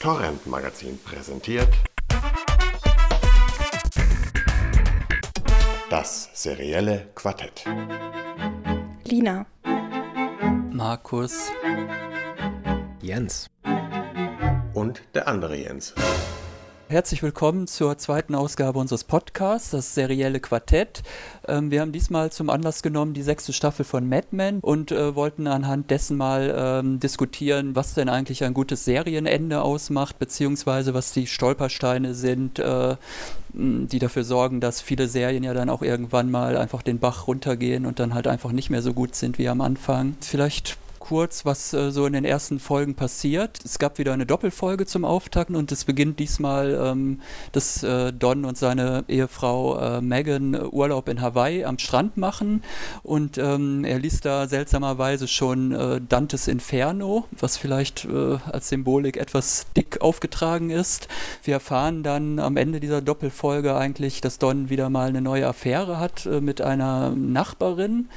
Torrent Magazin präsentiert das serielle Quartett. Lina. Markus. Jens. Und der andere Jens. Herzlich willkommen zur zweiten Ausgabe unseres Podcasts, das serielle Quartett. Ähm, wir haben diesmal zum Anlass genommen die sechste Staffel von Mad Men und äh, wollten anhand dessen mal ähm, diskutieren, was denn eigentlich ein gutes Serienende ausmacht, beziehungsweise was die Stolpersteine sind, äh, die dafür sorgen, dass viele Serien ja dann auch irgendwann mal einfach den Bach runtergehen und dann halt einfach nicht mehr so gut sind wie am Anfang. Vielleicht kurz, was äh, so in den ersten Folgen passiert. Es gab wieder eine Doppelfolge zum Auftakten und es beginnt diesmal, ähm, dass äh, Don und seine Ehefrau äh, Megan Urlaub in Hawaii am Strand machen und ähm, er liest da seltsamerweise schon äh, Dantes Inferno, was vielleicht äh, als Symbolik etwas dick aufgetragen ist. Wir erfahren dann am Ende dieser Doppelfolge eigentlich, dass Don wieder mal eine neue Affäre hat äh, mit einer Nachbarin,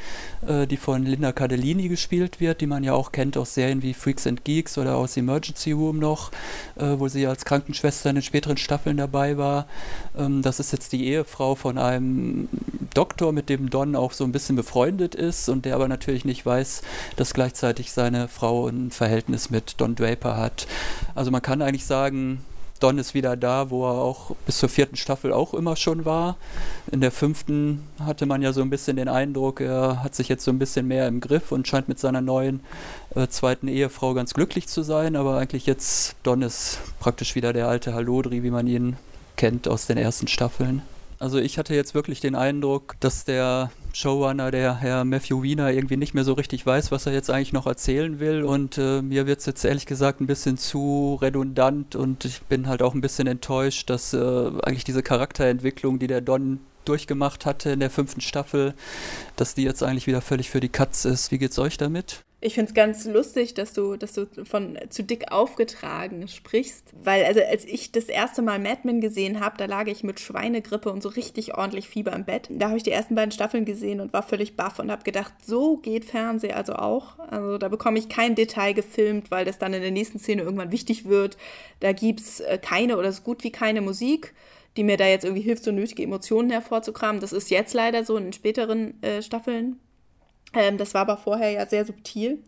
die von Linda Cardellini gespielt wird, die man man ja auch kennt aus Serien wie Freaks and Geeks oder aus Emergency Room noch, äh, wo sie als Krankenschwester in den späteren Staffeln dabei war. Ähm, das ist jetzt die Ehefrau von einem Doktor, mit dem Don auch so ein bisschen befreundet ist und der aber natürlich nicht weiß, dass gleichzeitig seine Frau ein Verhältnis mit Don Draper hat. Also man kann eigentlich sagen, Don ist wieder da, wo er auch bis zur vierten Staffel auch immer schon war. In der fünften hatte man ja so ein bisschen den Eindruck, er hat sich jetzt so ein bisschen mehr im Griff und scheint mit seiner neuen äh, zweiten Ehefrau ganz glücklich zu sein. Aber eigentlich jetzt, Don ist praktisch wieder der alte Halodri, wie man ihn kennt aus den ersten Staffeln. Also ich hatte jetzt wirklich den Eindruck, dass der Showrunner, der Herr Matthew Wiener, irgendwie nicht mehr so richtig weiß, was er jetzt eigentlich noch erzählen will. Und äh, mir wird es jetzt ehrlich gesagt ein bisschen zu redundant und ich bin halt auch ein bisschen enttäuscht, dass äh, eigentlich diese Charakterentwicklung, die der Don durchgemacht hatte in der fünften Staffel, dass die jetzt eigentlich wieder völlig für die Katz ist. Wie geht's euch damit? Ich finde es ganz lustig, dass du, dass du von zu dick aufgetragen sprichst, weil also als ich das erste Mal Mad Men gesehen habe, da lag ich mit Schweinegrippe und so richtig ordentlich Fieber im Bett. Da habe ich die ersten beiden Staffeln gesehen und war völlig baff und habe gedacht, so geht Fernsehen also auch. Also da bekomme ich kein Detail gefilmt, weil das dann in der nächsten Szene irgendwann wichtig wird. Da gibt es äh, keine oder so gut wie keine Musik die mir da jetzt irgendwie hilft, so nötige Emotionen hervorzukramen. Das ist jetzt leider so in späteren äh, Staffeln ähm, das war aber vorher ja sehr subtil.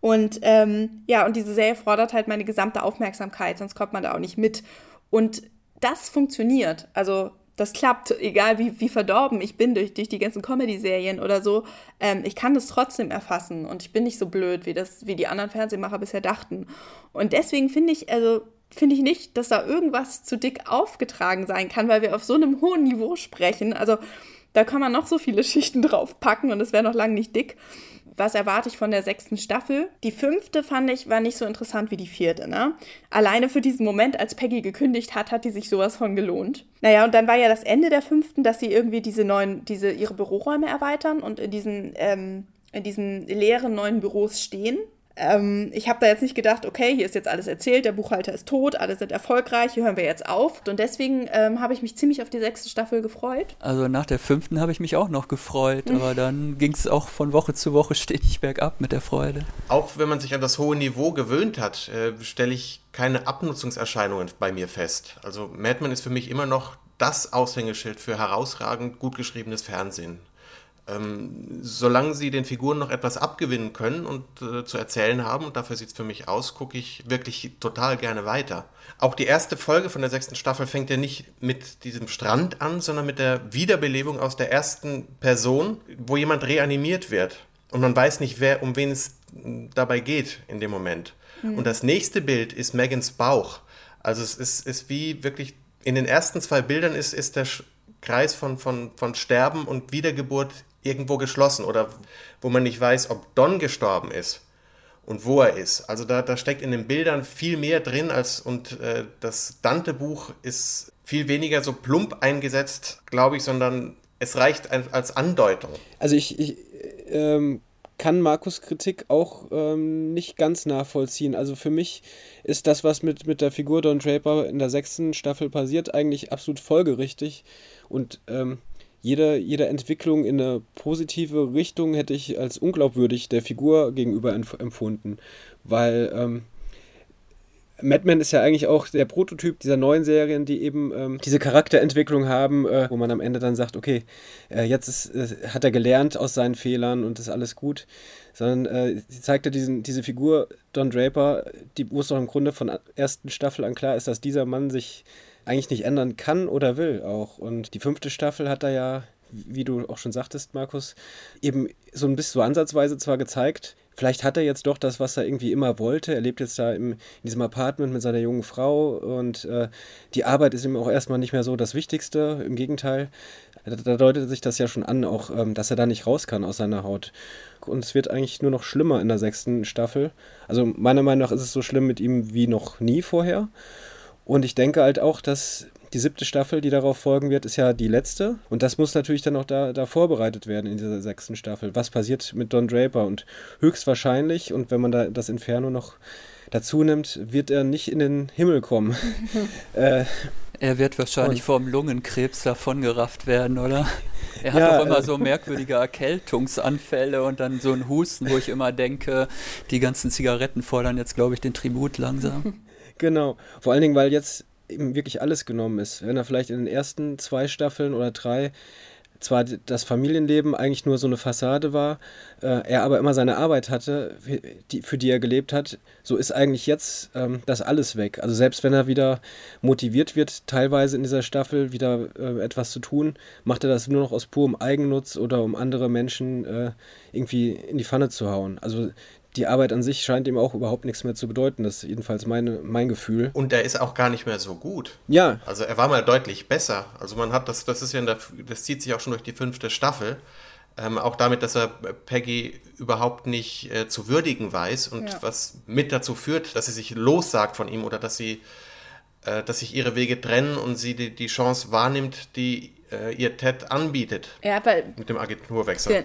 Und ähm, ja, und diese Serie fordert halt meine gesamte Aufmerksamkeit, sonst kommt man da auch nicht mit. Und das funktioniert. Also das klappt, egal wie, wie verdorben ich bin durch, durch die ganzen Comedy-Serien oder so. Ähm, ich kann das trotzdem erfassen und ich bin nicht so blöd, wie, das, wie die anderen Fernsehmacher bisher dachten. Und deswegen finde ich, also finde ich nicht, dass da irgendwas zu dick aufgetragen sein kann, weil wir auf so einem hohen Niveau sprechen. Also da kann man noch so viele Schichten drauf packen und es wäre noch lange nicht dick. Was erwarte ich von der sechsten Staffel? Die fünfte fand ich war nicht so interessant wie die vierte, ne? Alleine für diesen Moment, als Peggy gekündigt hat, hat die sich sowas von gelohnt. Naja, und dann war ja das Ende der fünften, dass sie irgendwie diese neuen, diese ihre Büroräume erweitern und in diesen, ähm, in diesen leeren neuen Büros stehen. Ähm, ich habe da jetzt nicht gedacht, okay, hier ist jetzt alles erzählt, der Buchhalter ist tot, alle sind erfolgreich, hier hören wir jetzt auf. Und deswegen ähm, habe ich mich ziemlich auf die sechste Staffel gefreut. Also nach der fünften habe ich mich auch noch gefreut, aber dann ging es auch von Woche zu Woche stetig bergab mit der Freude. Auch wenn man sich an das hohe Niveau gewöhnt hat, äh, stelle ich keine Abnutzungserscheinungen bei mir fest. Also Mad Men ist für mich immer noch das Aushängeschild für herausragend gut geschriebenes Fernsehen. Ähm, solange sie den Figuren noch etwas abgewinnen können und äh, zu erzählen haben, und dafür sieht es für mich aus, gucke ich wirklich total gerne weiter. Auch die erste Folge von der sechsten Staffel fängt ja nicht mit diesem Strand an, sondern mit der Wiederbelebung aus der ersten Person, wo jemand reanimiert wird. Und man weiß nicht, wer, um wen es dabei geht in dem Moment. Mhm. Und das nächste Bild ist Megans Bauch. Also es ist, ist wie wirklich, in den ersten zwei Bildern ist, ist der Kreis von, von, von Sterben und Wiedergeburt irgendwo geschlossen oder wo man nicht weiß, ob Don gestorben ist und wo er ist. Also da, da steckt in den Bildern viel mehr drin als und äh, das Dante-Buch ist viel weniger so plump eingesetzt, glaube ich, sondern es reicht als Andeutung. Also ich, ich ähm, kann Markus Kritik auch ähm, nicht ganz nachvollziehen. Also für mich ist das, was mit, mit der Figur Don Draper in der sechsten Staffel passiert, eigentlich absolut folgerichtig. Und ähm, jede, jede Entwicklung in eine positive Richtung hätte ich als unglaubwürdig der Figur gegenüber empfunden, weil ähm, Mad Men ist ja eigentlich auch der Prototyp dieser neuen Serien, die eben ähm, diese Charakterentwicklung haben, äh, wo man am Ende dann sagt, okay, äh, jetzt ist, äh, hat er gelernt aus seinen Fehlern und ist alles gut. Sondern äh, sie zeigte diesen, diese Figur Don Draper, die, wo es doch im Grunde von der ersten Staffel an klar ist, dass dieser Mann sich eigentlich nicht ändern kann oder will auch. Und die fünfte Staffel hat er ja, wie du auch schon sagtest, Markus, eben so ein bisschen so ansatzweise zwar gezeigt, vielleicht hat er jetzt doch das, was er irgendwie immer wollte. Er lebt jetzt da im, in diesem Apartment mit seiner jungen Frau und äh, die Arbeit ist ihm auch erstmal nicht mehr so das Wichtigste. Im Gegenteil, da, da deutet sich das ja schon an, auch, ähm, dass er da nicht raus kann aus seiner Haut. Und es wird eigentlich nur noch schlimmer in der sechsten Staffel. Also meiner Meinung nach ist es so schlimm mit ihm wie noch nie vorher. Und ich denke halt auch, dass die siebte Staffel, die darauf folgen wird, ist ja die letzte. Und das muss natürlich dann auch da, da vorbereitet werden in dieser sechsten Staffel. Was passiert mit Don Draper? Und höchstwahrscheinlich, und wenn man da das Inferno noch dazu nimmt, wird er nicht in den Himmel kommen. äh, er wird wahrscheinlich und, vom Lungenkrebs davongerafft werden, oder? Er hat ja, auch immer äh, so merkwürdige Erkältungsanfälle und dann so ein Husten, wo ich immer denke, die ganzen Zigaretten fordern jetzt, glaube ich, den Tribut langsam. Genau. Vor allen Dingen, weil jetzt eben wirklich alles genommen ist. Wenn er vielleicht in den ersten zwei Staffeln oder drei zwar das Familienleben eigentlich nur so eine Fassade war, äh, er aber immer seine Arbeit hatte, die, für die er gelebt hat, so ist eigentlich jetzt ähm, das alles weg. Also selbst wenn er wieder motiviert wird, teilweise in dieser Staffel wieder äh, etwas zu tun, macht er das nur noch aus purem Eigennutz oder um andere Menschen äh, irgendwie in die Pfanne zu hauen. Also die Arbeit an sich scheint ihm auch überhaupt nichts mehr zu bedeuten. Das ist jedenfalls meine, mein Gefühl. Und er ist auch gar nicht mehr so gut. Ja. Also er war mal deutlich besser. Also man hat das, das ist ja der, das zieht sich auch schon durch die fünfte Staffel. Ähm, auch damit, dass er Peggy überhaupt nicht äh, zu würdigen weiß und ja. was mit dazu führt, dass sie sich lossagt von ihm oder dass sie, äh, dass sich ihre Wege trennen und sie die, die Chance wahrnimmt, die äh, ihr Ted anbietet. Ja, weil mit dem Agenturwechsel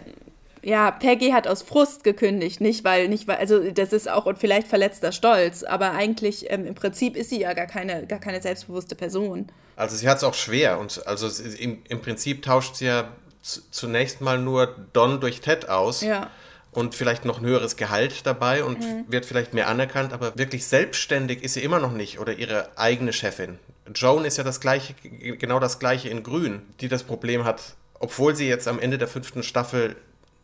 ja, Peggy hat aus Frust gekündigt, nicht weil, nicht weil, also das ist auch und vielleicht verletzter Stolz, aber eigentlich ähm, im Prinzip ist sie ja gar keine, gar keine selbstbewusste Person. Also sie hat es auch schwer und also im, im Prinzip tauscht sie ja zunächst mal nur Don durch Ted aus. Ja. Und vielleicht noch ein höheres Gehalt dabei und mhm. wird vielleicht mehr anerkannt, aber wirklich selbstständig ist sie immer noch nicht oder ihre eigene Chefin. Joan ist ja das gleiche, genau das gleiche in Grün, die das Problem hat, obwohl sie jetzt am Ende der fünften Staffel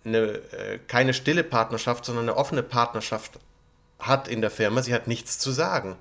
eine, äh, keine stille Partnerschaft, sondern eine offene Partnerschaft hat in der Firma. Sie hat nichts zu sagen.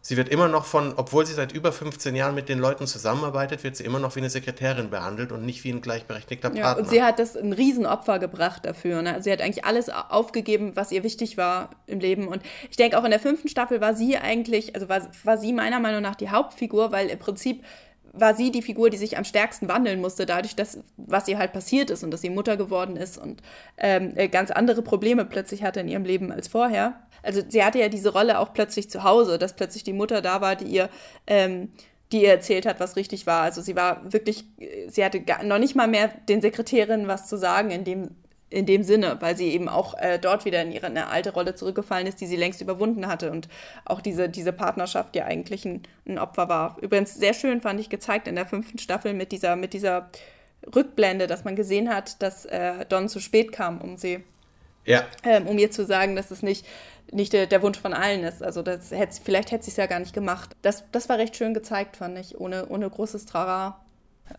Sie wird immer noch von, obwohl sie seit über 15 Jahren mit den Leuten zusammenarbeitet, wird sie immer noch wie eine Sekretärin behandelt und nicht wie ein gleichberechtigter ja, Partner. Und sie hat das ein Riesenopfer gebracht dafür. Ne? Sie hat eigentlich alles aufgegeben, was ihr wichtig war im Leben. Und ich denke, auch in der fünften Staffel war sie eigentlich, also war, war sie meiner Meinung nach die Hauptfigur, weil im Prinzip war sie die Figur, die sich am stärksten wandeln musste, dadurch, dass was ihr halt passiert ist und dass sie Mutter geworden ist und ähm, äh, ganz andere Probleme plötzlich hatte in ihrem Leben als vorher. Also sie hatte ja diese Rolle auch plötzlich zu Hause, dass plötzlich die Mutter da war, die ihr ähm, die ihr erzählt hat, was richtig war. Also sie war wirklich, sie hatte gar, noch nicht mal mehr den Sekretärinnen was zu sagen in dem in dem Sinne, weil sie eben auch äh, dort wieder in ihre eine alte Rolle zurückgefallen ist, die sie längst überwunden hatte und auch diese, diese Partnerschaft ja eigentlich ein, ein Opfer war. Übrigens sehr schön fand ich gezeigt in der fünften Staffel mit dieser, mit dieser Rückblende, dass man gesehen hat, dass äh, Don zu spät kam, um sie, ja. ähm, um ihr zu sagen, dass es nicht, nicht der, der Wunsch von allen ist. Also das hätte, vielleicht hätte sie es ja gar nicht gemacht. Das, das war recht schön gezeigt, fand ich, ohne, ohne großes Trara.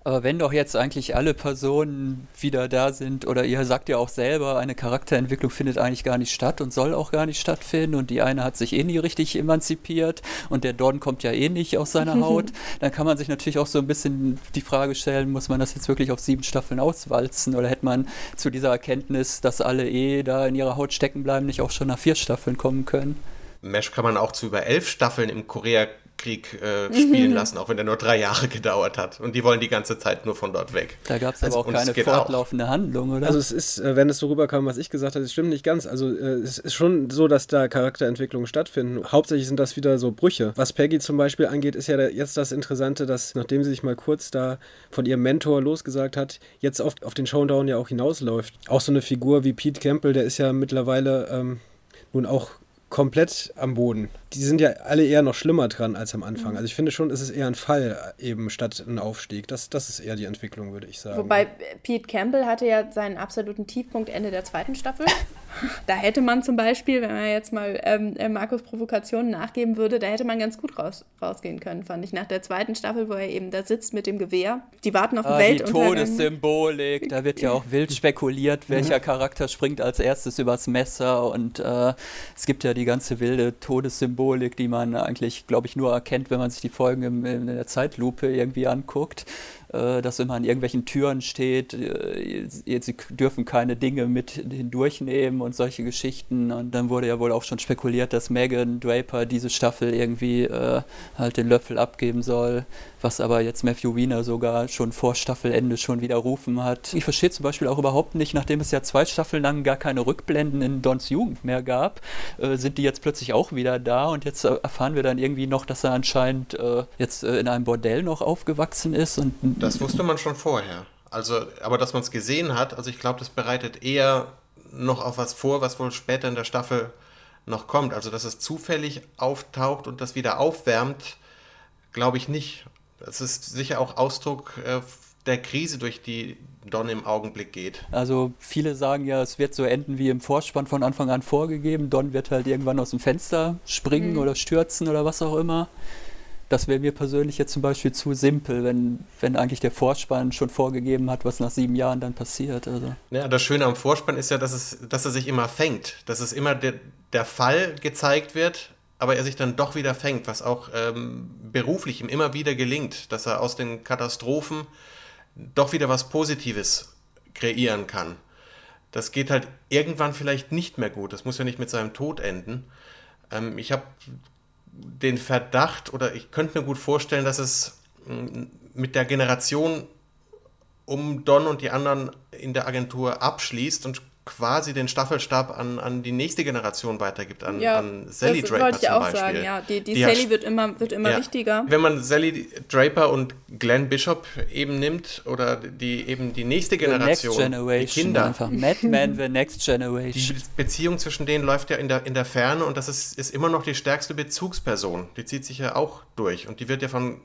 Aber wenn doch jetzt eigentlich alle Personen wieder da sind, oder ihr sagt ja auch selber, eine Charakterentwicklung findet eigentlich gar nicht statt und soll auch gar nicht stattfinden und die eine hat sich eh nie richtig emanzipiert und der Don kommt ja eh nicht aus seiner Haut, dann kann man sich natürlich auch so ein bisschen die Frage stellen, muss man das jetzt wirklich auf sieben Staffeln auswalzen oder hätte man zu dieser Erkenntnis, dass alle eh da in ihrer Haut stecken bleiben, nicht auch schon nach vier Staffeln kommen können? Mesh kann man auch zu über elf Staffeln im Korea Krieg äh, spielen mhm. lassen, auch wenn der nur drei Jahre gedauert hat. Und die wollen die ganze Zeit nur von dort weg. Da gab es also, aber auch keine fortlaufende auch. Handlung, oder? Also es ist, äh, wenn es so rüberkam, was ich gesagt habe, es stimmt nicht ganz. Also äh, es ist schon so, dass da Charakterentwicklungen stattfinden. Hauptsächlich sind das wieder so Brüche. Was Peggy zum Beispiel angeht, ist ja jetzt das Interessante, dass nachdem sie sich mal kurz da von ihrem Mentor losgesagt hat, jetzt auf, auf den Showdown ja auch hinausläuft. Auch so eine Figur wie Pete Campbell, der ist ja mittlerweile ähm, nun auch komplett am Boden. Die sind ja alle eher noch schlimmer dran als am Anfang. Also ich finde schon, es ist eher ein Fall eben statt ein Aufstieg. Das, das ist eher die Entwicklung, würde ich sagen. Wobei Pete Campbell hatte ja seinen absoluten Tiefpunkt Ende der zweiten Staffel. da hätte man zum Beispiel, wenn man jetzt mal ähm, äh, Markus Provokationen nachgeben würde, da hätte man ganz gut raus, rausgehen können, fand ich. Nach der zweiten Staffel, wo er eben da sitzt mit dem Gewehr. Die warten auf ah, Weltuntergang. Die Todessymbolik, da wird ja auch wild spekuliert, welcher Charakter springt als erstes übers Messer und äh, es gibt ja die ganze wilde Todessymbolik, die man eigentlich, glaube ich, nur erkennt, wenn man sich die Folgen in der Zeitlupe irgendwie anguckt dass immer an irgendwelchen Türen steht, äh, sie dürfen keine Dinge mit hindurchnehmen und solche Geschichten. Und dann wurde ja wohl auch schon spekuliert, dass Megan Draper diese Staffel irgendwie äh, halt den Löffel abgeben soll, was aber jetzt Matthew Wiener sogar schon vor Staffelende schon widerrufen hat. Ich verstehe zum Beispiel auch überhaupt nicht, nachdem es ja zwei Staffeln lang gar keine Rückblenden in Dons Jugend mehr gab, äh, sind die jetzt plötzlich auch wieder da und jetzt äh, erfahren wir dann irgendwie noch, dass er anscheinend äh, jetzt in einem Bordell noch aufgewachsen ist und das wusste man schon vorher. Also, aber dass man es gesehen hat, also ich glaube, das bereitet eher noch auf was vor, was wohl später in der Staffel noch kommt. Also, dass es zufällig auftaucht und das wieder aufwärmt, glaube ich nicht. Das ist sicher auch Ausdruck äh, der Krise, durch die Don im Augenblick geht. Also viele sagen ja, es wird so enden wie im Vorspann von Anfang an vorgegeben. Don wird halt irgendwann aus dem Fenster springen mhm. oder stürzen oder was auch immer das wäre mir persönlich jetzt zum Beispiel zu simpel, wenn, wenn eigentlich der Vorspann schon vorgegeben hat, was nach sieben Jahren dann passiert. Also. Ja, das Schöne am Vorspann ist ja, dass, es, dass er sich immer fängt, dass es immer der, der Fall gezeigt wird, aber er sich dann doch wieder fängt, was auch ähm, beruflich ihm immer wieder gelingt, dass er aus den Katastrophen doch wieder was Positives kreieren kann. Das geht halt irgendwann vielleicht nicht mehr gut. Das muss ja nicht mit seinem Tod enden. Ähm, ich habe den Verdacht oder ich könnte mir gut vorstellen, dass es mm, mit der Generation um Don und die anderen in der Agentur abschließt und quasi den Staffelstab an, an die nächste Generation weitergibt, an, ja, an Sally das Draper wollte ich auch Beispiel. sagen, ja. Die, die, die Sally hat, wird immer, wird immer ja, wichtiger. Wenn man Sally Draper und Glenn Bishop eben nimmt oder die eben die nächste Generation, the next generation die Kinder. Einfach. Madman, the next generation. Die Beziehung zwischen denen läuft ja in der, in der Ferne und das ist, ist immer noch die stärkste Bezugsperson. Die zieht sich ja auch durch und die wird ja von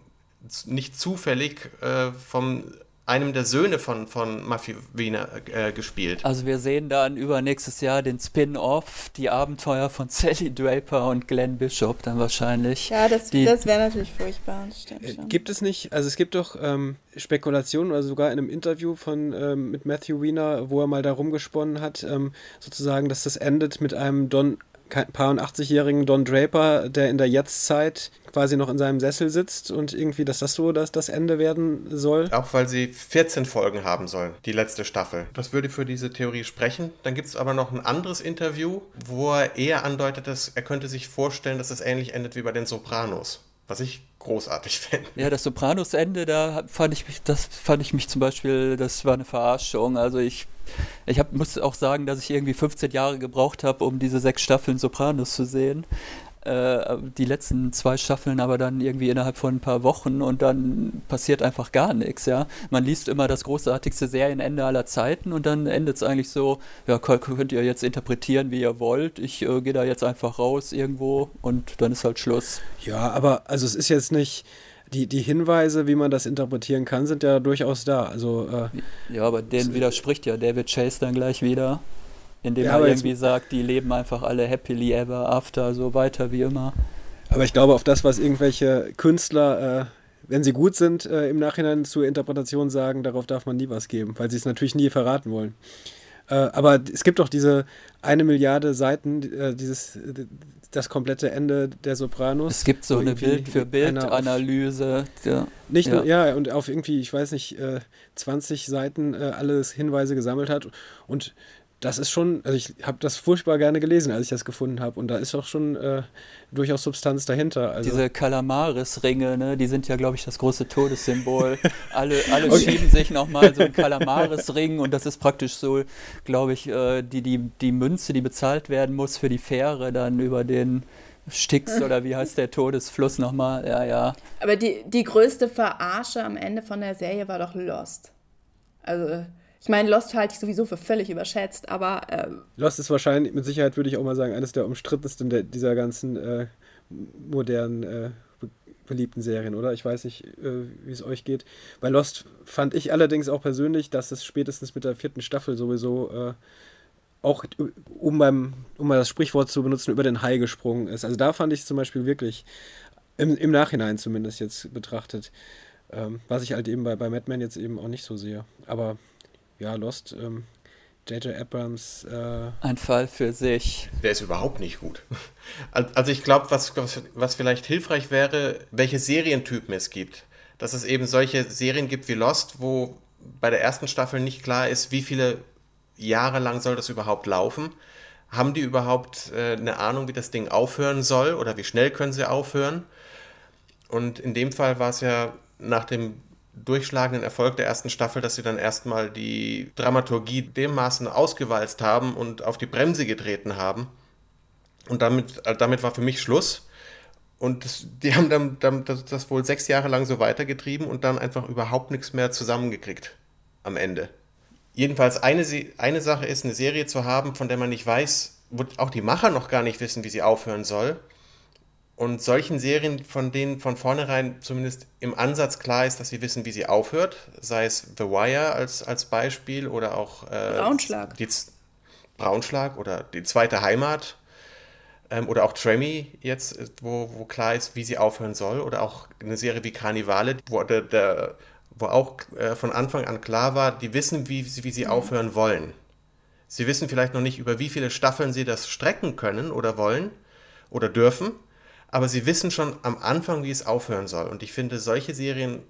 nicht zufällig äh, vom einem der Söhne von, von Matthew Wiener äh, gespielt. Also wir sehen dann übernächstes Jahr den Spin-off, die Abenteuer von Sally Draper und Glenn Bishop dann wahrscheinlich. Ja, das, das wäre natürlich furchtbar. Äh, gibt es nicht, also es gibt doch ähm, Spekulationen oder sogar in einem Interview von ähm, mit Matthew Wiener, wo er mal da rumgesponnen hat, ähm, sozusagen, dass das endet mit einem Don paar 80-jährigen Don Draper, der in der Jetztzeit quasi noch in seinem Sessel sitzt und irgendwie, dass das so dass das Ende werden soll. Auch weil sie 14 Folgen haben sollen, die letzte Staffel. Das würde für diese Theorie sprechen. Dann gibt es aber noch ein anderes Interview, wo er eher andeutet, dass er könnte sich vorstellen, dass es ähnlich endet wie bei den Sopranos. Was ich großartig fände. Ja, das Sopranos-Ende, da fand ich mich, das fand ich mich zum Beispiel, das war eine Verarschung. Also ich ich hab, muss auch sagen, dass ich irgendwie 15 Jahre gebraucht habe, um diese sechs Staffeln Sopranos zu sehen. Äh, die letzten zwei Staffeln aber dann irgendwie innerhalb von ein paar Wochen und dann passiert einfach gar nichts, ja. Man liest immer das großartigste Serienende aller Zeiten und dann endet es eigentlich so, ja, könnt ihr jetzt interpretieren, wie ihr wollt. Ich äh, gehe da jetzt einfach raus irgendwo und dann ist halt Schluss. Ja, aber also es ist jetzt nicht die, die Hinweise, wie man das interpretieren kann, sind ja durchaus da. Also, äh, ja, aber denen widerspricht ja David Chase dann gleich wieder, indem ja, er irgendwie sagt, die leben einfach alle happily ever after, so weiter wie immer. Aber ich glaube, auf das, was irgendwelche Künstler, äh, wenn sie gut sind, äh, im Nachhinein zur Interpretation sagen, darauf darf man nie was geben, weil sie es natürlich nie verraten wollen. Äh, aber es gibt doch diese eine Milliarde Seiten, äh, dieses, das komplette Ende der Sopranos. Es gibt so eine Bild-für-Bild-Analyse. Ja. Nicht ja. nur, ja, und auf irgendwie, ich weiß nicht, äh, 20 Seiten äh, alles Hinweise gesammelt hat. Und das ist schon, also ich habe das furchtbar gerne gelesen, als ich das gefunden habe. Und da ist auch schon äh, durchaus Substanz dahinter. Also Diese Kalamaris-Ringe, ne, die sind ja, glaube ich, das große Todessymbol. alle alle okay. schieben sich nochmal so einen Kalamaris-Ring und das ist praktisch so, glaube ich, äh, die, die, die Münze, die bezahlt werden muss für die Fähre dann über den Styx oder wie heißt der Todesfluss nochmal? Ja, ja. Aber die, die größte Verarsche am Ende von der Serie war doch Lost. Also Ich meine, Lost halte ich sowieso für völlig überschätzt, aber. Ähm, Lost ist wahrscheinlich, mit Sicherheit würde ich auch mal sagen, eines der umstrittensten der, dieser ganzen äh, modernen, äh, beliebten Serien, oder? Ich weiß nicht, äh, wie es euch geht. Bei Lost fand ich allerdings auch persönlich, dass es spätestens mit der vierten Staffel sowieso äh, auch, um, beim, um mal das Sprichwort zu benutzen, über den Hai gesprungen ist. Also da fand ich zum Beispiel wirklich, im, im Nachhinein zumindest jetzt betrachtet, ähm, was ich halt eben bei, bei Mad Men jetzt eben auch nicht so sehe. Aber ja, Lost, J.J. Ähm, Abrams. Äh Ein Fall für sich. Der ist überhaupt nicht gut. Also ich glaube, was, was, was vielleicht hilfreich wäre, welche Serientypen es gibt. Dass es eben solche Serien gibt wie Lost, wo bei der ersten Staffel nicht klar ist, wie viele Jahre lang soll das überhaupt laufen. Haben die überhaupt äh, eine Ahnung, wie das Ding aufhören soll oder wie schnell können sie aufhören? Und in dem Fall war es ja nach dem durchschlagenden Erfolg der ersten Staffel, dass sie dann erstmal die Dramaturgie dermaßen ausgewalzt haben und auf die Bremse getreten haben. Und damit, äh, damit war für mich Schluss. Und das, die haben dann, dann das, das, wohl sechs Jahre lang so weitergetrieben und dann einfach überhaupt nichts mehr zusammengekriegt am Ende. Jedenfalls eine, eine Sache ist, eine Serie zu haben, von der man nicht weiß, wo auch die Macher noch gar nicht wissen, wie sie aufhören soll. Und solchen Serien, von denen von vornherein zumindest im Ansatz klar ist, dass sie wissen, wie sie aufhört, sei es The Wire als, als Beispiel oder auch äh, Braunschlag. Die, Braunschlag oder die zweite Heimat ähm, oder auch Tremmy jetzt, wo, wo klar ist, wie sie aufhören soll oder auch eine Serie wie Carnivale, wo, der, der, wo auch äh, von Anfang an klar war, die wissen, wie, wie sie mhm. aufhören wollen. Sie wissen vielleicht noch nicht, über wie viele Staffeln sie das strecken können oder wollen oder dürfen aber sie wissen schon am Anfang, wie es aufhören soll. Und ich finde, solche Serien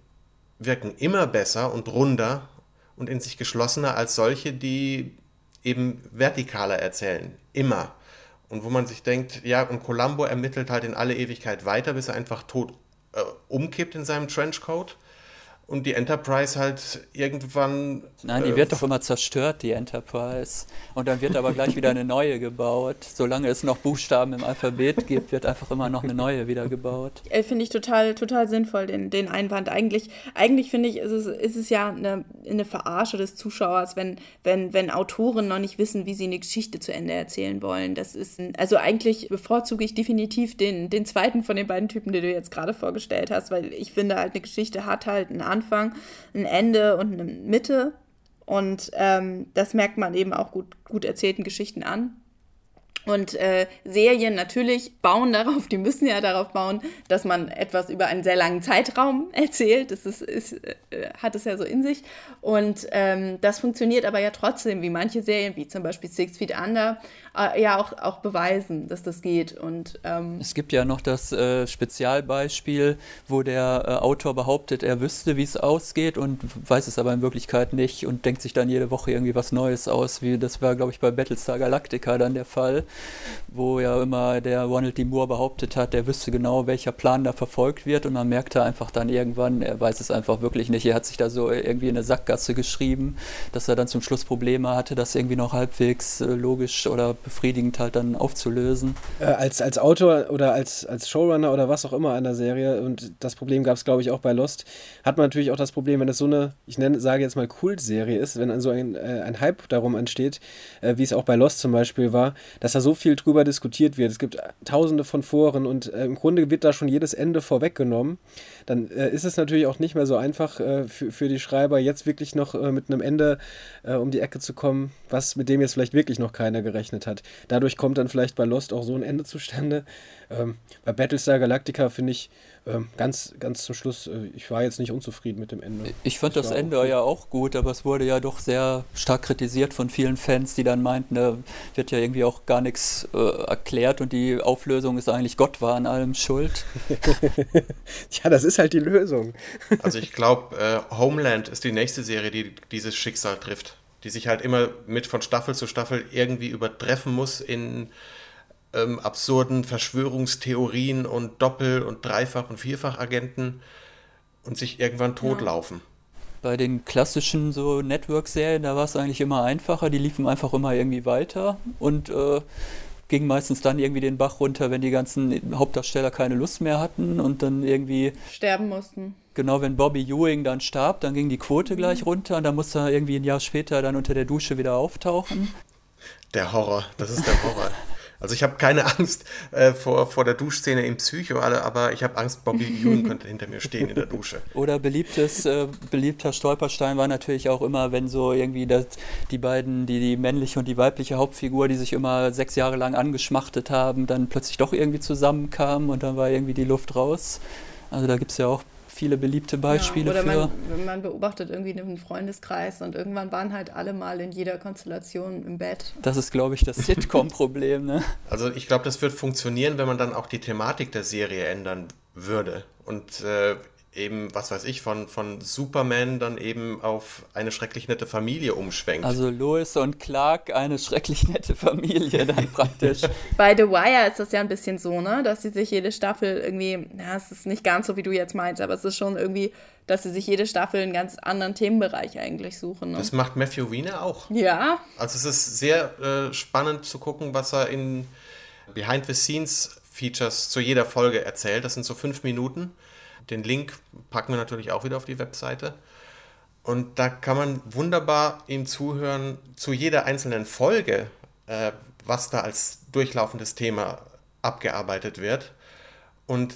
wirken immer besser und runder und in sich geschlossener als solche, die eben vertikaler erzählen. Immer. Und wo man sich denkt, ja, und Columbo ermittelt halt in alle Ewigkeit weiter, bis er einfach tot äh, umkippt in seinem Trenchcoat und die Enterprise halt irgendwann. Nein, die äh, wird doch immer zerstört, die Enterprise. Und dann wird aber gleich wieder eine neue gebaut. Solange es noch Buchstaben im Alphabet gibt, wird einfach immer noch eine neue wieder gebaut. Äh, finde ich total, total sinnvoll, den, den Einwand. Eigentlich, eigentlich finde ich, ist es, ist es ja eine, eine Verarsche des Zuschauers, wenn, wenn, wenn Autoren noch nicht wissen, wie sie eine Geschichte zu Ende erzählen wollen. Das ist, also eigentlich bevorzuge ich definitiv den, den zweiten von den beiden Typen, die du jetzt gerade vorgestellt hast, weil ich finde halt, eine Geschichte hat halt einen Anfang, ein Ende und eine Mitte. Und ähm, das merkt man eben auch gut, gut erzählten Geschichten an. Und äh, Serien natürlich bauen darauf, die müssen ja darauf bauen, dass man etwas über einen sehr langen Zeitraum erzählt. Das ist, ist, äh, hat es ja so in sich. Und ähm, das funktioniert aber ja trotzdem, wie manche Serien, wie zum Beispiel Six Feet Under, äh, ja auch, auch beweisen, dass das geht. Und, ähm es gibt ja noch das äh, Spezialbeispiel, wo der äh, Autor behauptet, er wüsste, wie es ausgeht und weiß es aber in Wirklichkeit nicht und denkt sich dann jede Woche irgendwie was Neues aus. Wie das war, glaube ich, bei Battlestar Galactica dann der Fall, wo ja immer der Ronald D. Moore behauptet hat, er wüsste genau, welcher Plan da verfolgt wird und man merkte einfach dann irgendwann, er weiß es einfach wirklich nicht. Er hat sich da so irgendwie in eine Sackgasse geschrieben, dass er dann zum Schluss Probleme hatte, das irgendwie noch halbwegs äh, logisch oder befriedigend halt dann aufzulösen. Äh, als, als Autor oder als, als Showrunner oder was auch immer an der Serie, und das Problem gab es, glaube ich, auch bei Lost, hat man natürlich auch das Problem, wenn es so eine, ich nenne, sage jetzt mal Kultserie ist, wenn so ein, äh, ein Hype darum entsteht, äh, wie es auch bei Lost zum Beispiel war, dass da so viel drüber diskutiert wird. Es gibt tausende von Foren und äh, im Grunde wird da schon jedes Ende vorweggenommen dann äh, ist es natürlich auch nicht mehr so einfach äh, für, für die Schreiber, jetzt wirklich noch äh, mit einem Ende äh, um die Ecke zu kommen, was mit dem jetzt vielleicht wirklich noch keiner gerechnet hat. Dadurch kommt dann vielleicht bei Lost auch so ein Ende zustande. Ähm, bei Battlestar Galactica finde ich, ähm, ganz, ganz zum Schluss, äh, ich war jetzt nicht unzufrieden mit dem Ende. Ich fand das, das Ende ja auch gut, aber es wurde ja doch sehr stark kritisiert von vielen Fans, die dann meinten, da wird ja irgendwie auch gar nichts äh, erklärt und die Auflösung ist eigentlich Gott war an allem schuld. ja, das ist halt die Lösung. also ich glaube, äh, Homeland ist die nächste Serie, die dieses Schicksal trifft, die sich halt immer mit von Staffel zu Staffel irgendwie übertreffen muss in ähm, absurden Verschwörungstheorien und Doppel- und Dreifach- und Vierfachagenten und sich irgendwann totlaufen. Ja. Bei den klassischen so Network-Serien, da war es eigentlich immer einfacher, die liefen einfach immer irgendwie weiter und äh, ging meistens dann irgendwie den Bach runter, wenn die ganzen Hauptdarsteller keine Lust mehr hatten und dann irgendwie sterben mussten. Genau, wenn Bobby Ewing dann starb, dann ging die Quote gleich runter und dann musste er irgendwie ein Jahr später dann unter der Dusche wieder auftauchen. Der Horror, das ist der Horror. Also ich habe keine Angst äh, vor, vor der Duschszene im Psycho, aber ich habe Angst, Bobby Ewing könnte hinter mir stehen in der Dusche. Oder beliebtes, äh, beliebter Stolperstein war natürlich auch immer, wenn so irgendwie das, die beiden, die, die männliche und die weibliche Hauptfigur, die sich immer sechs Jahre lang angeschmachtet haben, dann plötzlich doch irgendwie zusammenkamen und dann war irgendwie die Luft raus. Also da gibt es ja auch viele beliebte Beispiele ja, oder für. Man, man beobachtet irgendwie einen Freundeskreis und irgendwann waren halt alle mal in jeder Konstellation im Bett. Das ist, glaube ich, das Sitcom-Problem. Ne? Also ich glaube, das wird funktionieren, wenn man dann auch die Thematik der Serie ändern würde. Und äh, eben, was weiß ich, von, von Superman dann eben auf eine schrecklich nette Familie umschwenkt. Also Lois und Clark, eine schrecklich nette Familie dann praktisch. Bei The Wire ist das ja ein bisschen so, ne, dass sie sich jede Staffel irgendwie, na, es ist nicht ganz so, wie du jetzt meinst, aber es ist schon irgendwie, dass sie sich jede Staffel einen ganz anderen Themenbereich eigentlich suchen. Ne? Das macht Matthew Wiener auch. Ja. Also es ist sehr äh, spannend zu gucken, was er in Behind the Scenes Features zu jeder Folge erzählt. Das sind so fünf Minuten den Link packen wir natürlich auch wieder auf die Webseite. Und da kann man wunderbar ihm zuhören zu jeder einzelnen Folge, äh, was da als durchlaufendes Thema abgearbeitet wird. Und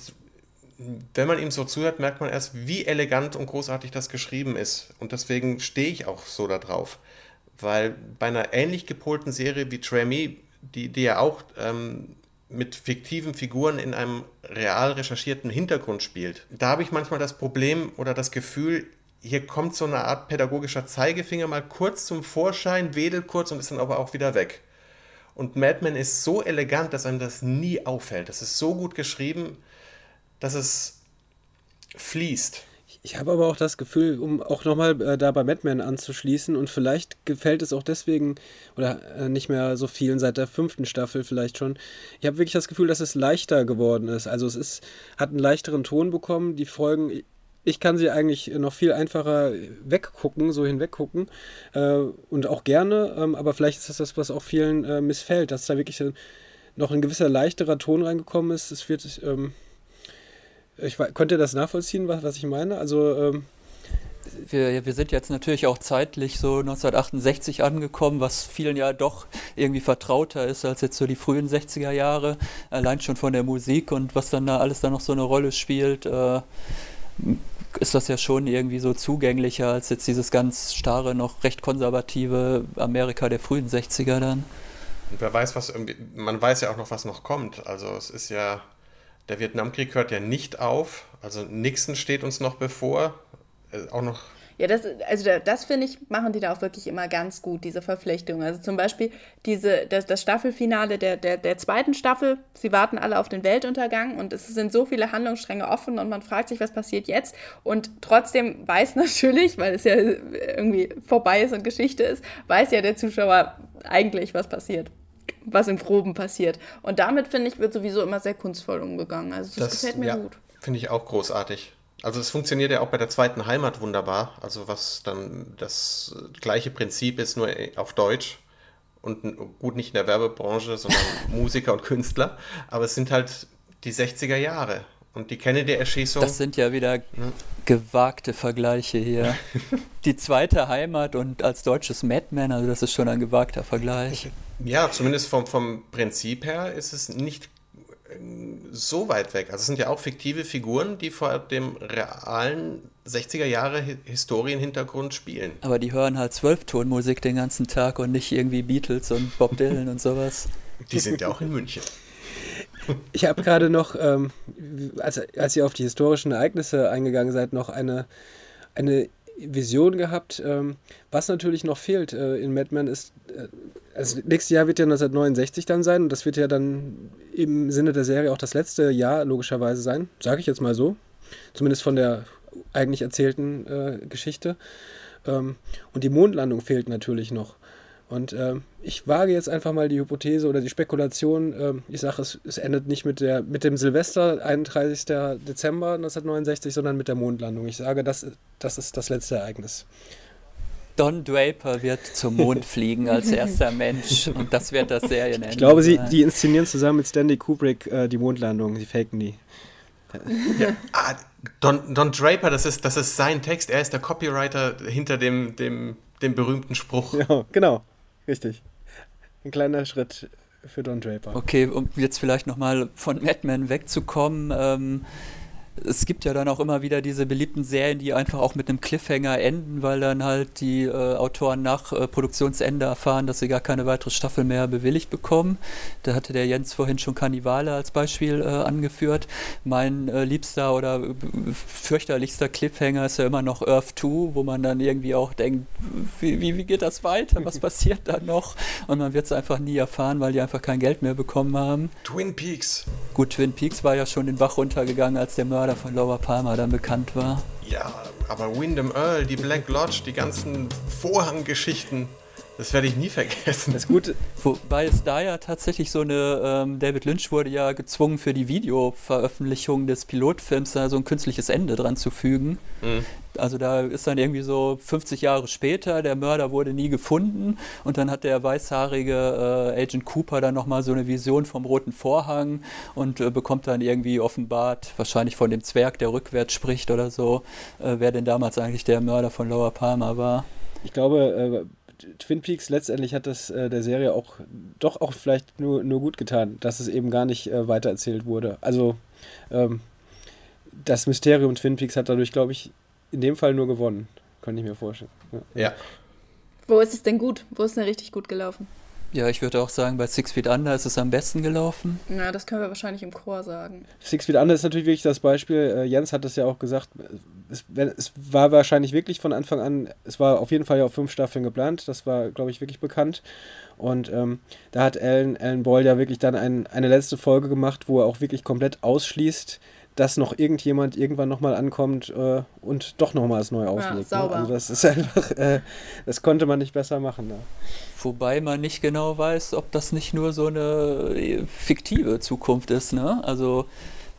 wenn man ihm so zuhört, merkt man erst, wie elegant und großartig das geschrieben ist. Und deswegen stehe ich auch so darauf. Weil bei einer ähnlich gepolten Serie wie Tremie, die, die ja auch ähm, mit fiktiven Figuren in einem real recherchierten Hintergrund spielt. Da habe ich manchmal das Problem oder das Gefühl, hier kommt so eine Art pädagogischer Zeigefinger mal kurz zum Vorschein, wedelt kurz und ist dann aber auch wieder weg. Und Mad Men ist so elegant, dass einem das nie auffällt. Das ist so gut geschrieben, dass es fließt. Ich habe aber auch das Gefühl, um auch nochmal äh, da bei Madman anzuschließen und vielleicht gefällt es auch deswegen oder äh, nicht mehr so vielen seit der fünften Staffel vielleicht schon. Ich habe wirklich das Gefühl, dass es leichter geworden ist. Also es ist, hat einen leichteren Ton bekommen. Die Folgen, ich kann sie eigentlich noch viel einfacher weggucken, so hinweggucken äh, und auch gerne, ähm, aber vielleicht ist das das, was auch vielen äh, missfällt, dass da wirklich noch ein gewisser leichterer Ton reingekommen ist. Es wird... Ähm, ich könnt ihr das nachvollziehen, was, was ich meine? Also ähm wir, wir sind jetzt natürlich auch zeitlich so 1968 angekommen, was vielen ja doch irgendwie vertrauter ist als jetzt so die frühen 60er Jahre, allein schon von der Musik und was dann da alles da noch so eine Rolle spielt, äh, ist das ja schon irgendwie so zugänglicher als jetzt dieses ganz starre, noch recht konservative Amerika der frühen 60er dann. Und wer weiß, was irgendwie, man weiß ja auch noch, was noch kommt. Also es ist ja der Vietnamkrieg hört ja nicht auf. Also Nixon steht uns noch bevor. Äh, auch noch. Ja, das, also das finde ich, machen die da auch wirklich immer ganz gut, diese Verflechtung. Also zum Beispiel diese, das, das Staffelfinale der, der, der zweiten Staffel, sie warten alle auf den Weltuntergang und es sind so viele Handlungsstränge offen und man fragt sich, was passiert jetzt. Und trotzdem weiß natürlich, weil es ja irgendwie vorbei ist und Geschichte ist, weiß ja der Zuschauer eigentlich, was passiert was im Groben passiert. Und damit, finde ich, wird sowieso immer sehr kunstvoll umgegangen. Also das, das gefällt mir ja, gut. Finde ich auch großartig. Also es funktioniert ja auch bei der zweiten Heimat wunderbar. Also was dann das gleiche Prinzip ist, nur auf Deutsch. Und gut, nicht in der Werbebranche, sondern Musiker und Künstler. Aber es sind halt die 60er Jahre. Und die Kennedy-Erschießung. Das sind ja wieder gewagte Vergleiche hier. die zweite Heimat und als deutsches Madman, also das ist schon ein gewagter Vergleich. Ja, zumindest vom, vom Prinzip her ist es nicht äh, so weit weg. Also es sind ja auch fiktive Figuren, die vor dem realen 60er Jahre Historienhintergrund spielen. Aber die hören halt Zwölftonmusik den ganzen Tag und nicht irgendwie Beatles und Bob Dylan und sowas. Die sind ja auch in München. Ich habe gerade noch, ähm, als, als ihr auf die historischen Ereignisse eingegangen seid, noch eine, eine Vision gehabt. Ähm, was natürlich noch fehlt äh, in Mad Men ist, äh, also nächstes Jahr wird ja 1969 dann sein und das wird ja dann im Sinne der Serie auch das letzte Jahr logischerweise sein, sage ich jetzt mal so. Zumindest von der eigentlich erzählten äh, Geschichte. Ähm, und die Mondlandung fehlt natürlich noch. Und äh, ich wage jetzt einfach mal die Hypothese oder die Spekulation, äh, ich sage, es, es endet nicht mit, der, mit dem Silvester, 31. Dezember 1969, sondern mit der Mondlandung. Ich sage, das, das ist das letzte Ereignis. Don Draper wird zum Mond fliegen als erster Mensch und das wird das Serienende. Ich glaube, sie, die inszenieren zusammen mit Stanley Kubrick äh, die Mondlandung, sie faken die. Ja. Ah, Don, Don Draper, das ist, das ist sein Text. Er ist der Copywriter hinter dem, dem, dem berühmten Spruch. Ja, genau. Richtig. Ein kleiner Schritt für Don Draper. Okay, um jetzt vielleicht nochmal von Madman wegzukommen. Ähm, es gibt ja dann auch immer wieder diese beliebten Serien, die einfach auch mit einem Cliffhanger enden, weil dann halt die äh, Autoren nach äh, Produktionsende erfahren, dass sie gar keine weitere Staffel mehr bewilligt bekommen. Da hatte der Jens vorhin schon Kannibale als Beispiel äh, angeführt. Mein äh, liebster oder äh, fürchterlichster Cliffhanger ist ja immer noch Earth 2, wo man dann irgendwie auch denkt, wie, wie, wie geht das weiter? Was passiert da noch? Und man wird es einfach nie erfahren, weil die einfach kein Geld mehr bekommen haben. Twin Peaks. Gut, Twin Peaks war ja schon den Bach runtergegangen, als der Mörder von Lower Palmer dann bekannt war. Ja, aber Wyndham Earl, die Black Lodge, die ganzen Vorhanggeschichten, das werde ich nie vergessen. Das Gute. Wobei es da ja tatsächlich so eine, ähm, David Lynch wurde ja gezwungen für die Videoveröffentlichung des Pilotfilms da so ein künstliches Ende dran zu fügen. Mhm. Also da ist dann irgendwie so 50 Jahre später, der Mörder wurde nie gefunden und dann hat der weißhaarige äh, Agent Cooper dann nochmal so eine Vision vom roten Vorhang und äh, bekommt dann irgendwie offenbart, wahrscheinlich von dem Zwerg, der rückwärts spricht oder so, äh, wer denn damals eigentlich der Mörder von Lower Palmer war. Ich glaube, äh, Twin Peaks letztendlich hat das äh, der Serie auch doch auch vielleicht nur, nur gut getan, dass es eben gar nicht äh, weitererzählt wurde. Also ähm, das Mysterium Twin Peaks hat dadurch, glaube ich, in dem Fall nur gewonnen. Könnte ich mir vorstellen. Ja. ja. Wo ist es denn gut? Wo ist es denn richtig gut gelaufen? Ja, ich würde auch sagen, bei Six Feet Under ist es am besten gelaufen. Ja, das können wir wahrscheinlich im Chor sagen. Six Feet Under ist natürlich wirklich das Beispiel. Äh, Jens hat es ja auch gesagt. Es, es, war wahrscheinlich wirklich von Anfang an, es war auf jeden Fall ja auf fünf Staffeln geplant. Das war, glaube ich, wirklich bekannt. Und ähm, da hat Alan, Alan Boyle ja wirklich dann ein, eine letzte Folge gemacht, wo er auch wirklich komplett ausschließt, dass noch irgendjemand irgendwann nochmal ankommt äh, und doch nochmal das neu auflegt. Ja, ne? Also das ist einfach, äh, das konnte man nicht besser machen. Ne? Wobei man nicht genau weiß, ob das nicht nur so eine äh, fiktive Zukunft ist. Ne? Also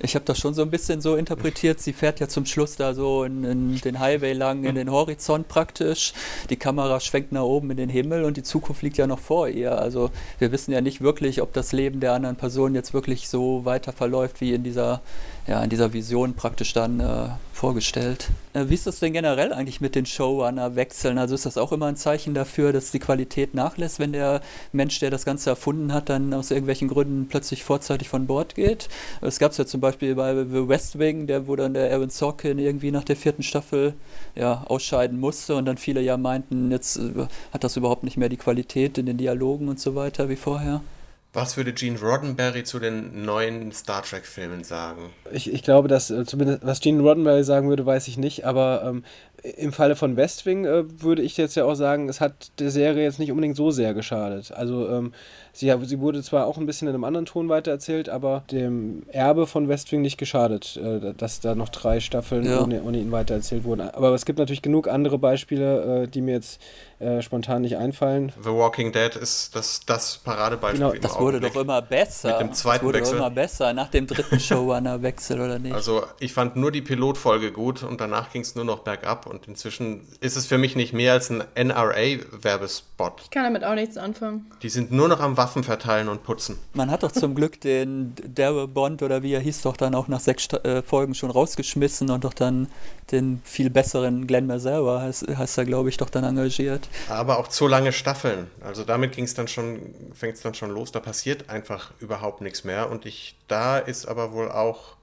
ich habe das schon so ein bisschen so interpretiert. Sie fährt ja zum Schluss da so in, in, den Highway lang, in den Horizont praktisch. Die Kamera schwenkt nach oben in den Himmel und die Zukunft liegt ja noch vor ihr. Also wir wissen ja nicht wirklich, ob das Leben der anderen Person jetzt wirklich so weiter verläuft wie in dieser, ja, in dieser Vision praktisch dann äh, vorgestellt. Äh, wie ist das denn generell eigentlich mit den Showrunner-Wechseln? Also ist das auch immer ein Zeichen dafür, dass die Qualität nachlässt, wenn der Mensch, der das Ganze erfunden hat, dann aus irgendwelchen Gründen plötzlich vorzeitig von Bord geht? Es gab es ja zum Beispiel bei The West Wing, der, wo dann der Aaron Sorkin irgendwie nach der vierten Staffel ja, ausscheiden musste und dann viele ja meinten, jetzt äh, hat das überhaupt nicht mehr die Qualität in den Dialogen und so weiter wie vorher. Was würde Gene Roddenberry zu den neuen Star Trek-Filmen sagen? Ich, ich glaube, dass äh, zumindest, was Gene Roddenberry sagen würde, weiß ich nicht, aber ähm, im Falle von Westwing äh, würde ich jetzt ja auch sagen, es hat der Serie jetzt nicht unbedingt so sehr geschadet. Also ähm, sie, sie wurde zwar auch ein bisschen in einem anderen Ton weitererzählt, aber dem Erbe von Westwing nicht geschadet, äh, dass da noch drei Staffeln ja. ohne, ohne, ihn weitererzählt wurden. Aber es gibt natürlich genug andere Beispiele, äh, die mir jetzt äh, spontan nicht einfallen. The Walking Dead ist das, das Paradebeispiel. Genau, das wurde doch immer besser. Mit dem zweiten das wurde Wechsel. Immer besser, nach dem dritten Showrunner-Wechsel, oder nicht? Also ich fand nur die Pilotfolge gut und danach ging es nur noch bergab und inzwischen ist es für mich nicht mehr als ein NRA-Werbespot. Ich kann damit auch nichts anfangen. Die sind nur noch am Waffen verteilen und putzen. Man hat doch zum Glück den Daryl Bond oder wie er hieß, doch dann auch nach sechs äh, Folgen schon rausgeschmissen und doch dann den viel besseren Glenn Merzelber heißt, heißt er, glaube ich, doch dann engagiert. Aber auch zu lange Staffeln. Also damit ging es dann schon, fängt es dann schon los. Da passiert einfach überhaupt nichts mehr. Und ich, da ist aber wohl auch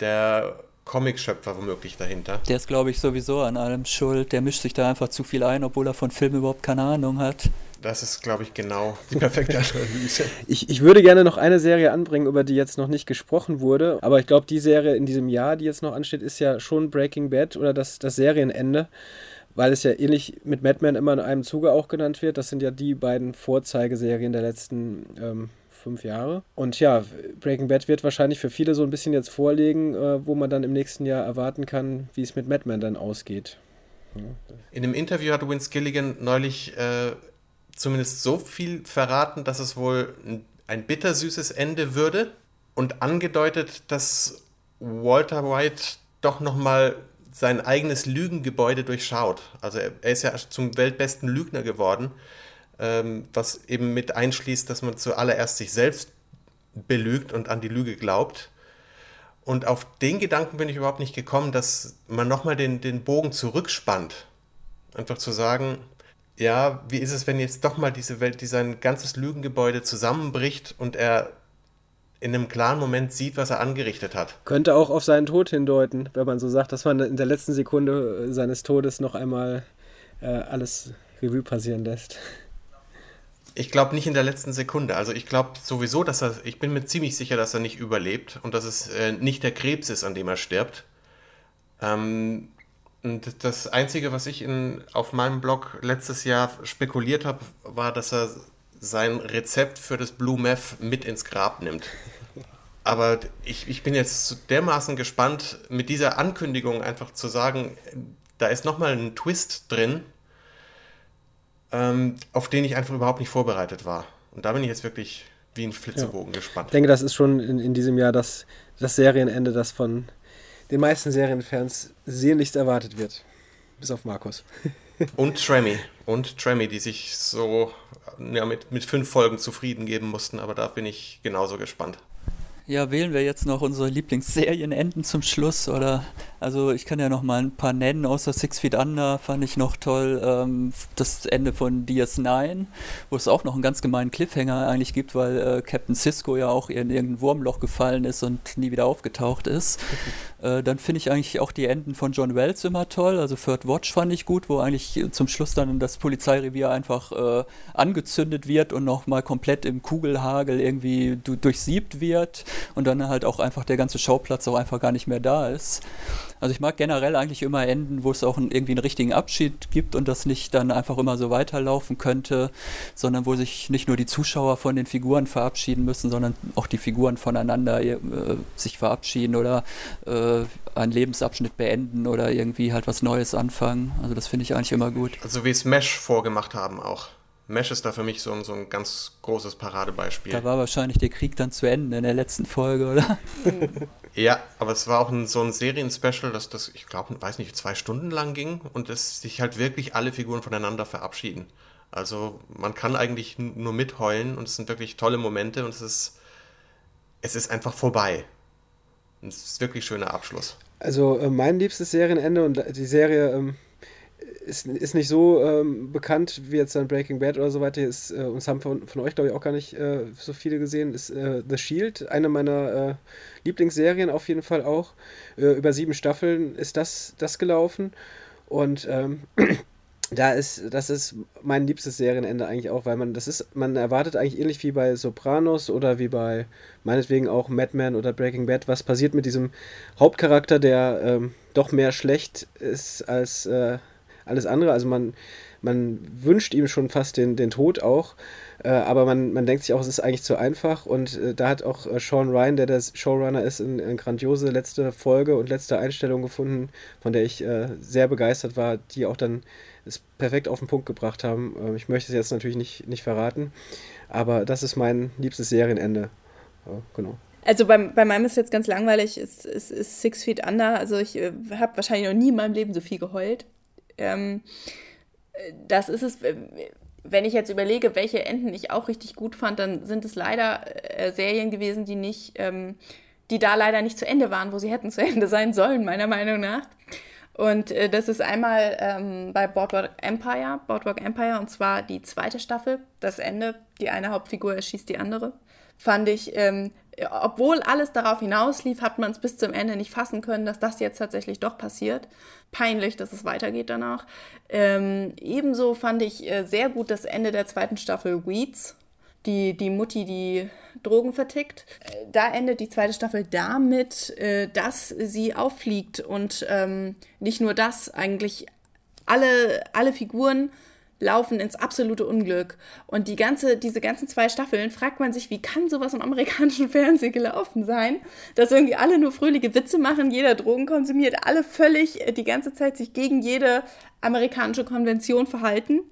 der Comic-Schöpfer womöglich dahinter. Der ist, glaube ich, sowieso an allem schuld. Der mischt sich da einfach zu viel ein, obwohl er von Filmen überhaupt keine Ahnung hat. Das ist, glaube ich, genau die perfekte Analyse. ich, ich würde gerne noch eine Serie anbringen, über die jetzt noch nicht gesprochen wurde. Aber ich glaube, die Serie in diesem Jahr, die jetzt noch ansteht, ist ja schon Breaking Bad oder das, das Serienende. Weil es ja ähnlich mit Mad Men immer in einem Zuge auch genannt wird. Das sind ja die beiden Vorzeigeserien der letzten ähm, fünf Jahre. Und ja, Breaking Bad wird wahrscheinlich für viele so ein bisschen jetzt vorlegen, äh, wo man dann im nächsten Jahr erwarten kann, wie es mit Mad Men dann ausgeht. In einem Interview hat Vince Gilligan neulich äh, zumindest so viel verraten, dass es wohl ein, ein bittersüßes Ende würde und angedeutet, dass Walter White doch nochmal sein eigenes Lügengebäude durchschaut. Also er, er, ist ja zum weltbesten Lügner geworden, ähm, was eben mit einschließt, dass man zuallererst sich selbst belügt und an die Lüge glaubt. Und auf den Gedanken bin ich überhaupt nicht gekommen, dass man nochmal den, den Bogen zurückspannt. Einfach zu sagen, ja, wie ist es, wenn jetzt doch mal diese Welt, die sein ganzes Lügengebäude zusammenbricht und er in einem klaren Moment sieht, was er angerichtet hat. Könnte auch auf seinen Tod hindeuten, wenn man so sagt, dass man in der letzten Sekunde seines Todes noch einmal äh, alles Revue passieren lässt. Ich glaube nicht in der letzten Sekunde. Also ich glaube sowieso, dass er, ich bin mir ziemlich sicher, dass er nicht überlebt und dass es äh, nicht der Krebs ist, an dem er stirbt. Ähm, und das Einzige, was ich in, auf meinem Blog letztes Jahr spekuliert habe, war, dass er sein Rezept für das Blue Meth mit ins Grab nimmt. Aber ich, ich bin jetzt dermaßen gespannt, mit dieser Ankündigung einfach zu sagen, da ist nochmal ein Twist drin, ähm, auf den ich einfach überhaupt nicht vorbereitet war. Und da bin ich jetzt wirklich wie ein Flitzebogen ja. gespannt. Ich denke, das ist schon in, in diesem Jahr das, das Serienende, das von den meisten Serienfans sehnlichst erwartet wird. Bis auf Markus. Und Tremmy. Und Tremmy, die sich so ja, mit, mit fünf Folgen zufrieden geben mussten, aber da bin ich genauso gespannt. Ja, wählen wir jetzt noch unsere Lieblingsserienenden zum Schluss oder? Also ich kann ja noch mal ein paar nennen, außer Six Feet Under fand ich noch toll ähm, das Ende von DS9, wo es auch noch einen ganz gemeinen Cliffhanger eigentlich gibt, weil äh, Captain Cisco ja auch in irgendein Wurmloch gefallen ist und nie wieder aufgetaucht ist. äh, dann finde ich eigentlich auch die Enden von John Wells immer toll, also Third Watch fand ich gut, wo eigentlich zum Schluss dann das Polizeirevier einfach äh, angezündet wird und noch mal komplett im Kugelhagel irgendwie du durchsiebt wird und dann halt auch einfach der ganze Schauplatz auch einfach gar nicht mehr da ist. Also ich mag generell eigentlich immer Enden, wo es auch einen, irgendwie einen richtigen Abschied gibt und das nicht dann einfach immer so weiterlaufen könnte, sondern wo sich nicht nur die Zuschauer von den Figuren verabschieden müssen, sondern auch die Figuren voneinander äh, sich verabschieden oder äh, einen Lebensabschnitt beenden oder irgendwie halt was Neues anfangen. Also das finde ich eigentlich immer gut. Also wie es Mesh vorgemacht haben auch. Mesh ist da für mich so ein, so ein ganz großes Paradebeispiel. Da war wahrscheinlich der Krieg dann zu Ende in der letzten Folge, oder? ja, aber es war auch ein, so ein Serien-Special, dass das, ich glaube, weiß nicht, zwei Stunden lang ging und es sich halt wirklich alle Figuren voneinander verabschieden. Also man kann eigentlich nur mitheulen und es sind wirklich tolle Momente und es ist, es ist einfach vorbei. Und es ist wirklich schöner Abschluss. Also äh, mein liebstes Serienende und die Serie ähm, ist, ist nicht so ähm, bekannt wie jetzt dann Breaking Bad oder so weiter. Ist, äh, uns haben von, von euch, glaube ich, auch gar nicht äh, so viele gesehen. Ist äh, The Shield, eine meiner äh, Lieblingsserien auf jeden Fall auch. Äh, über sieben Staffeln ist das, das gelaufen. Und ähm, da ist, das ist mein liebstes Serienende eigentlich auch, weil man, das ist, man erwartet eigentlich ähnlich wie bei Sopranos oder wie bei meinetwegen auch Mad Men oder Breaking Bad, was passiert mit diesem Hauptcharakter, der ähm, doch mehr schlecht ist als äh, alles andere. Also man, man wünscht ihm schon fast den, den Tod auch, äh, aber man, man denkt sich auch, es ist eigentlich zu einfach. Und äh, da hat auch äh, Sean Ryan, der der Showrunner ist, eine, grandiose letzte Folge und letzte Einstellung gefunden, von der ich äh, sehr begeistert war, die auch dann es perfekt auf den Punkt gebracht haben. Äh, ich möchte es jetzt natürlich nicht, nicht verraten, aber das ist mein liebstes Serienende. genau. Also bei, bei meinem ist jetzt ganz langweilig, es ist, ist, ist, Six Feet Under. Also ich äh, habe wahrscheinlich noch nie in meinem Leben so viel geheult. Ähm, das ist es, wenn ich jetzt überlege, welche Enden ich auch richtig gut fand, dann sind es leider äh, Serien gewesen, die nicht, ähm, die da leider nicht zu Ende waren, wo sie hätten zu Ende sein sollen, meiner Meinung nach. Und äh, das ist einmal ähm, bei Boardwalk Empire, Boardwalk Empire, und zwar die zweite Staffel, das Ende, die eine Hauptfigur erschießt die andere. Fand ich ähm, obwohl alles darauf hinauslief, hat man es bis zum Ende nicht fassen können, dass das jetzt tatsächlich doch passiert. Peinlich, dass es weitergeht danach. Ähm, ebenso fand ich äh, sehr gut das Ende der zweiten Staffel Weeds. Die, die Mutti, die Drogen vertickt. Äh, da endet die zweite Staffel damit, äh, dass sie auffliegt und ähm, nicht nur das, eigentlich alle, alle Figuren laufen ins absolute Unglück. Und die ganze, diese ganzen zwei Staffeln fragt man sich, wie kann sowas im amerikanischen Fernsehen gelaufen sein, dass irgendwie alle nur fröhliche Witze machen, jeder Drogen konsumiert, alle völlig äh, die ganze Zeit sich gegen jede amerikanische Konvention verhalten.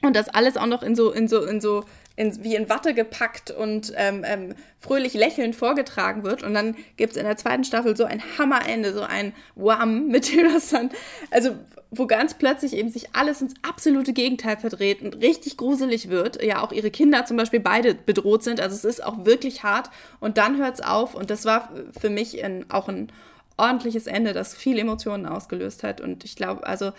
Und das alles auch noch in so, in so, in so in, wie in Watte gepackt und ähm, ähm, fröhlich lächelnd vorgetragen wird. Und dann gibt es in der zweiten Staffel so ein Hammerende, so ein Wham, mit dem das dann, also wo ganz plötzlich eben sich alles ins absolute Gegenteil verdreht und richtig gruselig wird. Ja, auch ihre Kinder zum Beispiel beide bedroht sind. Also es ist auch wirklich hart. Und dann hört es auf. Und das war für mich in, auch ein ordentliches Ende, das viele Emotionen ausgelöst hat. Und ich glaube, also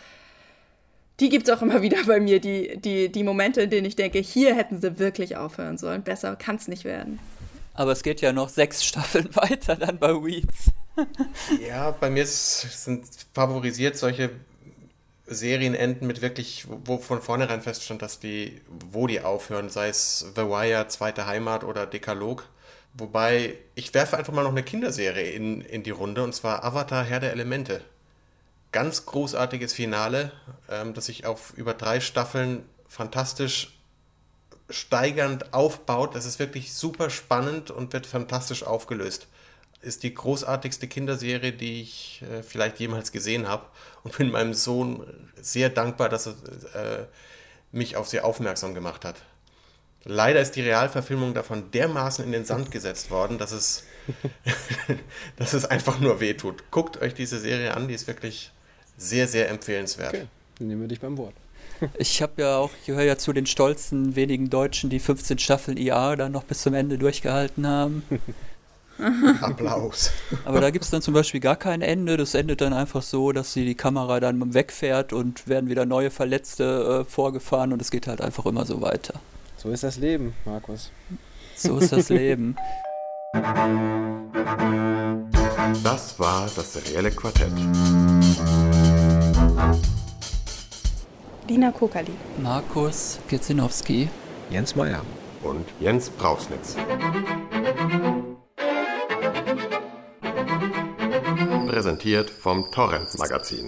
die gibt es auch immer wieder bei mir, die, die, die Momente, in denen ich denke, hier hätten sie wirklich aufhören sollen. Besser kann es nicht werden. Aber es geht ja noch sechs Staffeln weiter dann bei Weeds. ja, bei mir sind favorisiert solche Serienenden mit wirklich, wo von vornherein feststand, dass die, wo die aufhören, sei es The Wire, Zweite Heimat oder Dekalog. Wobei, ich werfe einfach mal noch eine Kinderserie in, in die Runde, und zwar Avatar Herr der Elemente ganz großartiges Finale, ähm, das sich auf über drei Staffeln fantastisch steigernd aufbaut. Das ist wirklich super spannend und wird fantastisch aufgelöst. Ist die großartigste Kinderserie, die ich äh, vielleicht jemals gesehen habe und bin meinem Sohn sehr dankbar, dass er äh, mich auf sie aufmerksam gemacht hat. Leider ist die Realverfilmung davon dermaßen in den Sand gesetzt worden, dass es, dass es einfach nur wehtut. Guckt euch diese Serie an, die ist wirklich sehr, sehr empfehlenswert. Okay, dann nehmen wir dich beim Wort. Ich habe ja auch, ich gehöre ja zu den stolzen wenigen Deutschen, die 15 Staffeln IA dann noch bis zum Ende durchgehalten haben. Applaus. Aber da gibt es dann zum Beispiel gar kein Ende. Das endet dann einfach so, dass sie die Kamera dann wegfährt und werden wieder neue Verletzte äh, vorgefahren und es geht halt einfach immer so weiter. So ist das Leben, Markus. So ist das Leben. Das war das serielle Quartett. Lina Kokali. Markus Kirzinowski. Jens Meyer. Und Jens Brausnitz. Präsentiert vom Torrent Magazin.